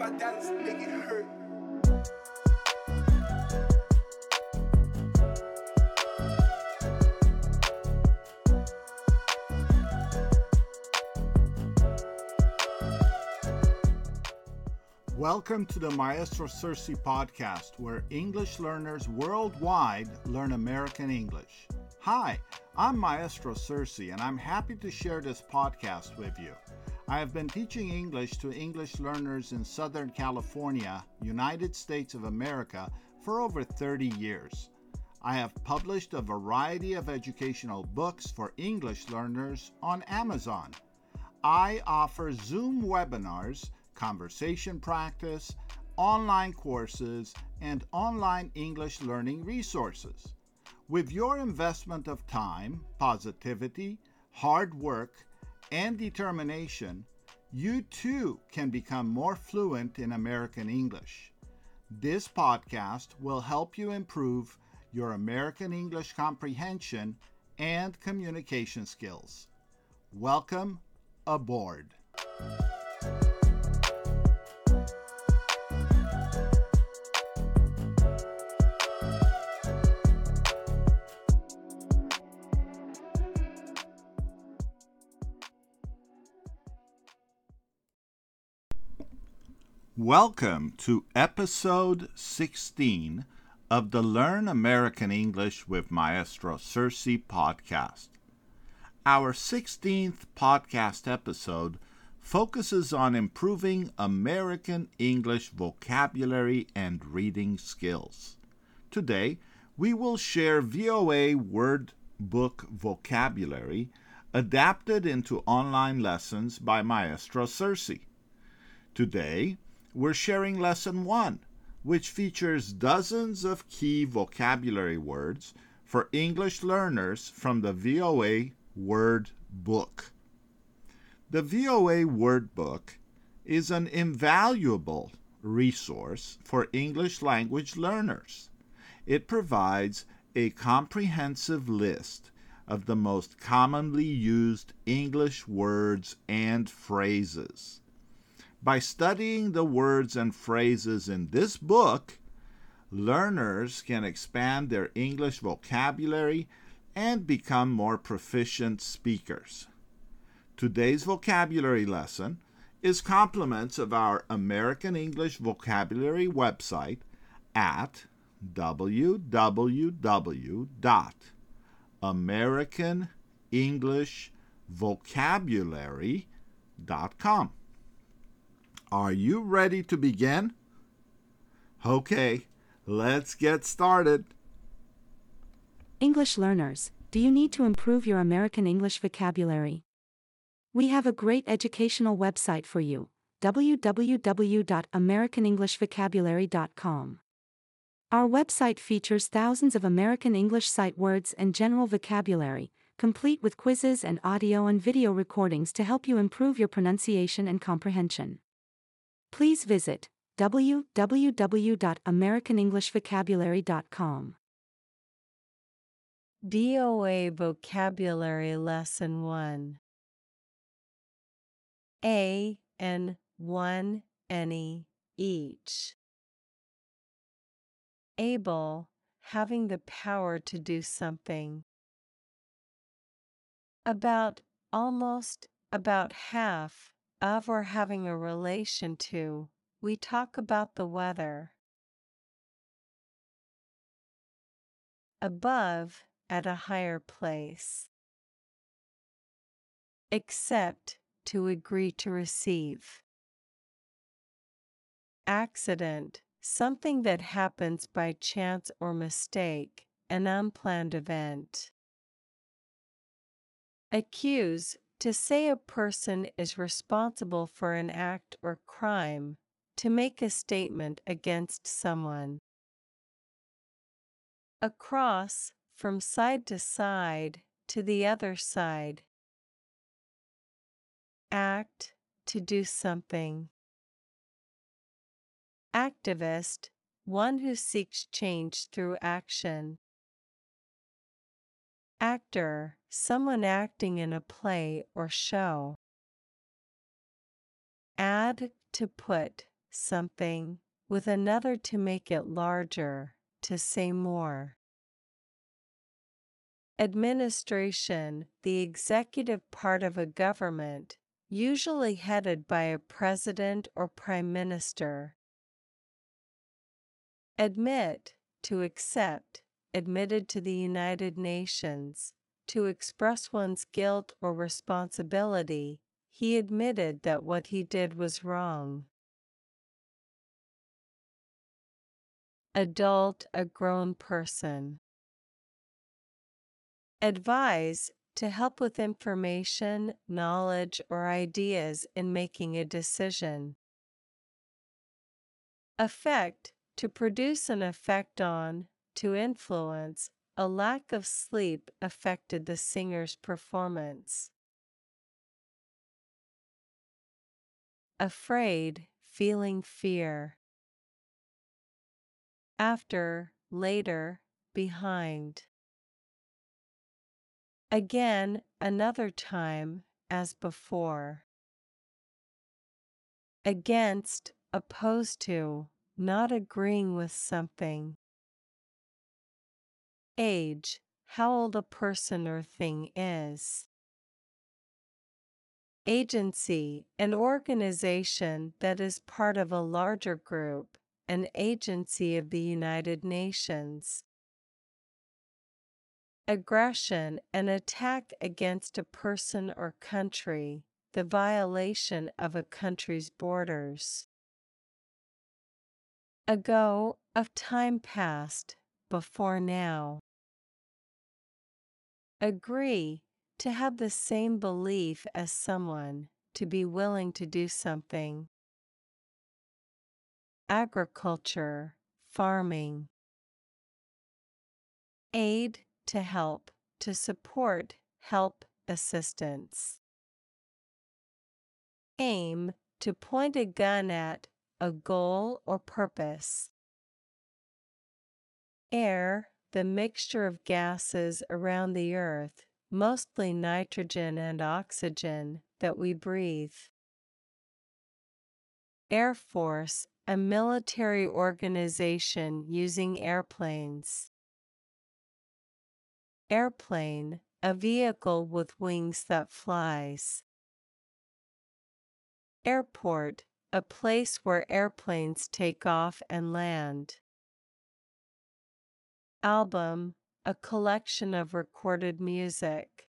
make it hurt. Welcome to the Maestro Sersea podcast, where English learners worldwide learn American English. Hi, I'm Maestro Sersea, and I'm happy to share this podcast with you. I have been teaching English to English learners in Southern California, United States of America, for over 30 years. I have published a variety of educational books for English learners on Amazon. I offer Zoom webinars conversation practice, online courses, and online English learning resources. With your investment of time, positivity, hard work, and determination, you too can become more fluent in American English. This podcast will help you improve your American English comprehension and communication skills. Welcome aboard. Welcome to episode 16 of the Learn American English with Maestro Sersea podcast. Our 16th podcast episode focuses on improving American English vocabulary and reading skills. Today, we will share VOA word book vocabulary adapted into online lessons by Maestro Sersea. Today, we're sharing Lesson 1, which features dozens of key vocabulary words for English learners from the VOA Word Book. The VOA Word Book is an invaluable resource for English language learners. It provides a comprehensive list of the most commonly used English words and phrases. By studying the words and phrases in this book, learners can expand their English vocabulary and become more proficient speakers. Today's vocabulary lesson is compliments of our American English vocabulary website at www.americanenglishvocabulary.com. Are you ready to begin? Okay, let's get started. English learners, do you need to improve your American English vocabulary? We have a great educational website for you www.americanenglishvocabulary.com. Our website features thousands of American English sight words and general vocabulary, complete with quizzes and audio and video recordings to help you improve your pronunciation and comprehension. Please visit www.americanenglishvocabulary.com. VOA Vocabulary Lesson 1 A and 1 any each. Able, having the power to do something. About, almost, about half, of or having a relation to, we talk about the weather. Above, at a higher place. Accept, to agree to receive. Accident, something that happens by chance or mistake, an unplanned event. Accuse, to say a person is responsible for an act or crime, to make a statement against someone. Across, from side to side, to the other side. Act, to do something. Activist, one who seeks change through action. Actor, someone acting in a play or show. Add to put, something, with another to make it larger, to say more. Administration, the executive part of a government, usually headed by a president or prime minister. Admit, to accept, admitted to the United Nations, to express one's guilt or responsibility, he admitted that what he did was wrong. Adult, a grown person. Advise, to help with information, knowledge, or ideas in making a decision. Affect, to produce an effect on, to influence, a lack of sleep affected the singer's performance. Afraid, feeling fear. After, later, behind. Again, another time, as before. Against, opposed to, not agreeing with something. Age, how old a person or thing is. Agency, an organization that is part of a larger group, an agency of the United Nations. Aggression, an attack against a person or country, the violation of a country's borders. Ago, of time past, before now. Agree, to have the same belief as someone, to be willing to do something. Agriculture, farming. Aid, to help, to support, help, assistance. Aim, to point a gun at, a goal or purpose. Air, the mixture of gases around the earth, mostly nitrogen and oxygen, that we breathe. Air Force, a military organization using airplanes. Airplane, a vehicle with wings that flies. Airport, a place where airplanes take off and land. Album, a collection of recorded music.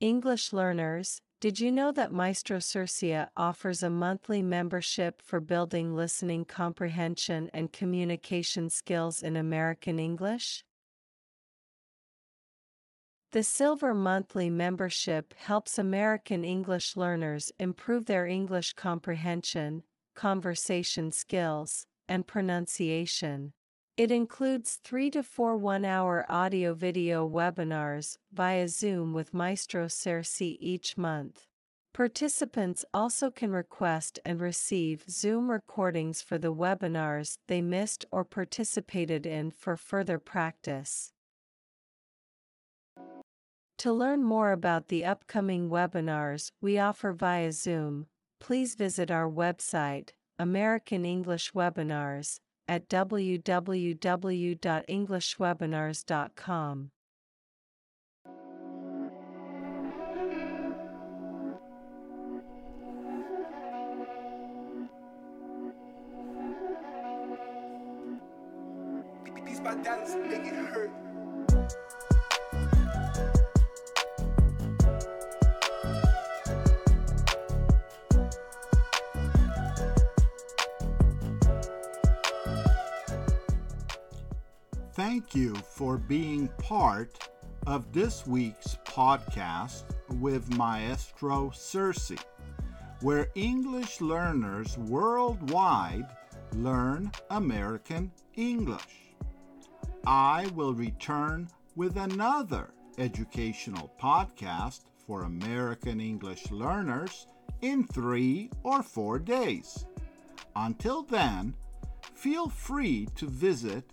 English learners, did you know that Maestro Sersea offers a monthly membership for building listening comprehension and communication skills in American English? The Silver Monthly membership helps American English learners improve their English comprehension, conversation skills, and pronunciation. It includes three to four one hour audio video webinars via Zoom with Maestro Sersea each month. Participants also can request and receive Zoom recordings for the webinars they missed or participated in for further practice. To learn more about the upcoming webinars we offer via Zoom, please visit our website, American English Webinars, at www.englishwebinars.com. It hurt. Thank you for being part of this week's podcast with Maestro Sersea, where English learners worldwide learn American English. I will return with another educational podcast for American English learners in three or four days. Until then, feel free to visit